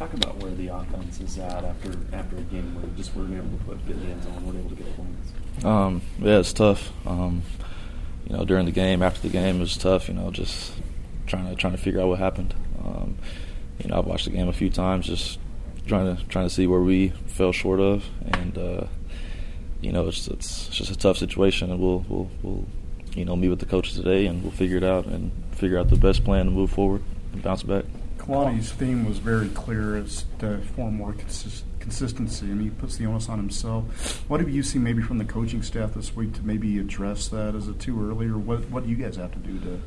Talk about where the offense is at after after a game where just weren't able to put good hands on, weren't able to get points. Um, yeah, it's tough. Um, you know, during the game, after the game, it was tough. You know, just trying to trying to figure out what happened. Um, you know, I've watched the game a few times, just trying to trying to see where we fell short of, and uh, you know, it's, it's just a tough situation, and we'll we'll we'll you know meet with the coaches today, and we'll figure it out and figure out the best plan to move forward and bounce back. Kalani's theme was very clear as to form more consist- consistency, and he puts the onus on himself. What have you seen maybe from the coaching staff this week to maybe address that? Is it too early, or what, what do you guys have to do to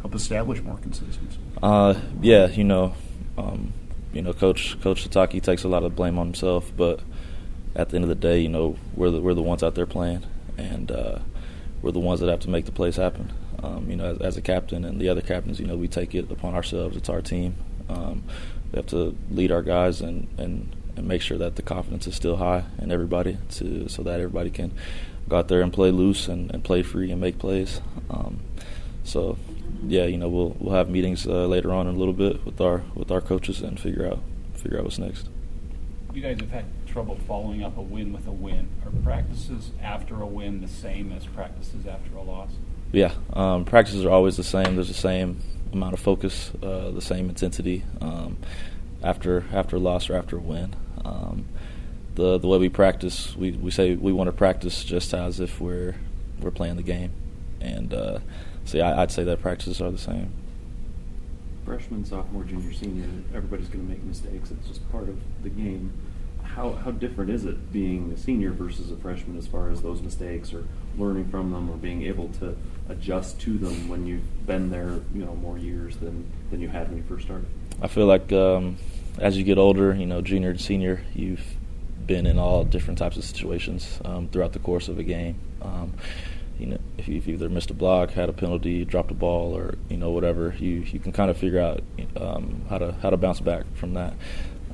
help establish more consistency? Uh, yeah, you know, um, you know, Coach Coach Sitake takes a lot of blame on himself, but at the end of the day, you know, we're the we're the ones out there playing, and uh, we're the ones that have to make the plays happen. Um, you know, as, as, a captain and the other captains, you know, we take it upon ourselves. It's our team. Um, we have to lead our guys and, and, and make sure that the confidence is still high in everybody to so that everybody can go out there and play loose and, and play free and make plays. Um, so, yeah, you know, we'll we'll have meetings uh, later on in a little bit with our with our coaches and figure out figure out what's next. You guys have had trouble following up a win with a win. Are practices after a win the same as practices after a loss? Yeah, um, practices are always the same. There's the same amount of focus, uh, the same intensity um, after after a loss or after a win. Um, the the way we practice, we, we say we want to practice just as if we're we're playing the game, and uh, so yeah, I'd say that practices are the same. Freshman, sophomore, junior, senior, everybody's going to make mistakes. It's just part of the game how, how different is it being a senior versus a freshman as far as those mistakes or learning from them or being able to adjust to them when you've been there, you know, more years than, than you had when you first started? I feel like um, as you get older, you know, junior and senior, you've been in all different types of situations um, throughout the course of a game. Um, you know, if you've either missed a block, had a penalty, dropped a ball, or you know whatever, you you can kind of figure out um, how to how to bounce back from that.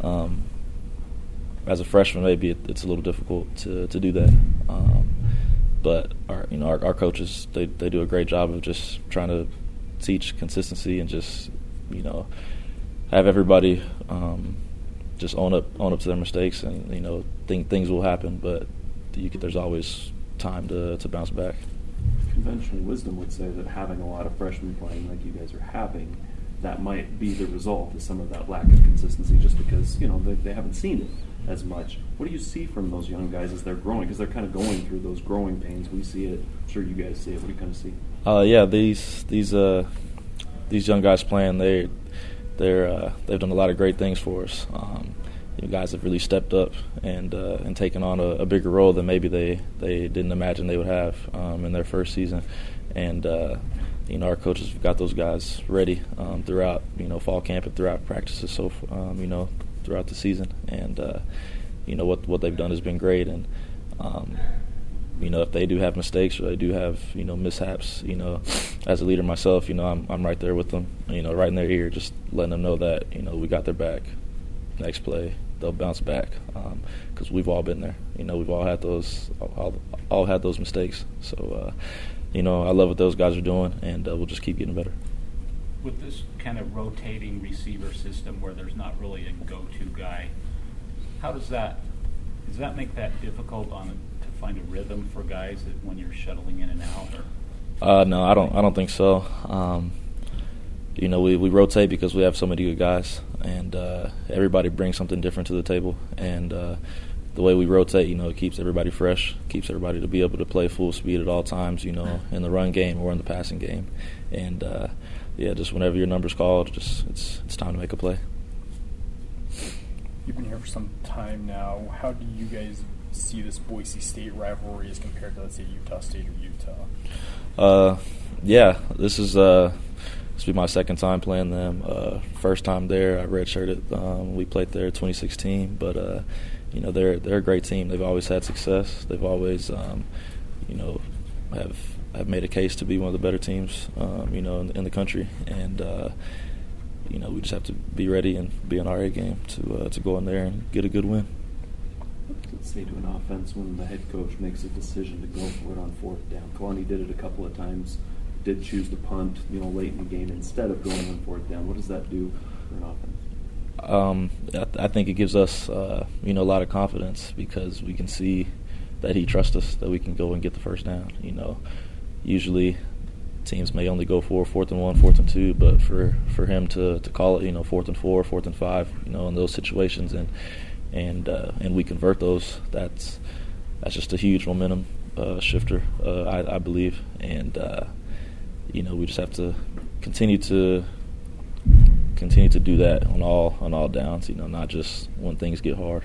Um, as a freshman, maybe it, it's a little difficult to, to do that. Um, but our you know our, our, coaches they, they do a great job of just trying to teach consistency and just you know have everybody um, just own up own up to their mistakes and you know think things will happen, but could, there's always time to to bounce back. Conventional wisdom would say that having a lot of freshmen playing like you guys are having, that might be the result of some of that lack of consistency, just because you know they, they haven't seen it as much. What do you see from those young guys as they're growing? Because they're kind of going through those growing pains. We see it. I'm sure you guys see it. What do you kind of see? Uh, yeah, these these uh, these young guys playing, they they're uh, they've done a lot of great things for us. Um, you guys have really stepped up and uh, and taken on a, a, bigger role than maybe they, they didn't imagine they would have um, in their first season. And uh, you know, our coaches have got those guys ready um, throughout you know fall camp and throughout practices. So um, you know throughout the season, and uh, you know what what they've done has been great. And um, you know if they do have mistakes or they do have you know mishaps, you know as a leader myself, you know I'm I'm right there with them, you know right in their ear, just letting them know that you know we got their back. Next play, they'll bounce back because um, we've all been there. You know we've all had those all, all had those mistakes. So. Uh, you know, I love what those guys are doing, and uh, we'll just keep getting better with this kind of rotating receiver system where there's not really a go-to guy, how does that does that make that difficult on to find a rhythm for guys that when you're shuttling in and out? Or? Uh, no, I don't. I don't think so. Um, you know, we, we rotate because we have so many good guys, and uh, everybody brings something different to the table. And uh, the way we rotate, you know, it keeps everybody fresh, keeps everybody to be able to play full speed at all times. You know, in the run game or in the passing game, and uh, yeah, just whenever your number's called, just it's it's time to make a play. You've been here for some time now. How do you guys see this Boise State rivalry as compared to let's say Utah State or Utah? Uh, yeah, this is uh, this be my second time playing them. Uh, first time there, I redshirted. Um, we played there 2016, but uh, you know they're they're a great team. They've always had success. They've always um, you know have have made a case to be one of the better teams, um, you know, in, in, the country, and uh, you know we just have to be ready and be on our A game to uh, to go in there and get a good win. Let's say to an offense when the head coach makes a decision to go for it on fourth down. Kalani did it a couple of times. Did choose to punt, you know, late in the game instead of going on fourth down. What does that do for an offense? Um, I, th- I think it gives us, uh, you know, a lot of confidence because we can see that he trusts us, that we can go and get the first down. You know, usually teams may only go for fourth and one, fourth and two, but for, for him to, to call it, you know, fourth and four, fourth and five, you know, in those situations, and and uh, and we convert those, that's that's just a huge momentum uh, shifter, uh, I, I, believe, and uh, you know, we just have to continue to continue to do that on all on all downs. You know, not just when things get hard.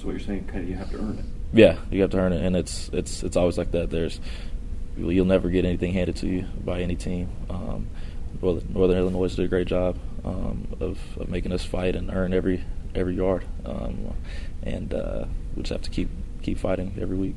So what you're saying, kind of, you have to earn it. Yeah, you have to earn it, and it's it's it's always like that. There's you'll never get anything handed to you by any team. Um, Northern Illinois did a great job um, of, of making us fight and earn every every yard, um, and uh, we just have to keep keep fighting every week.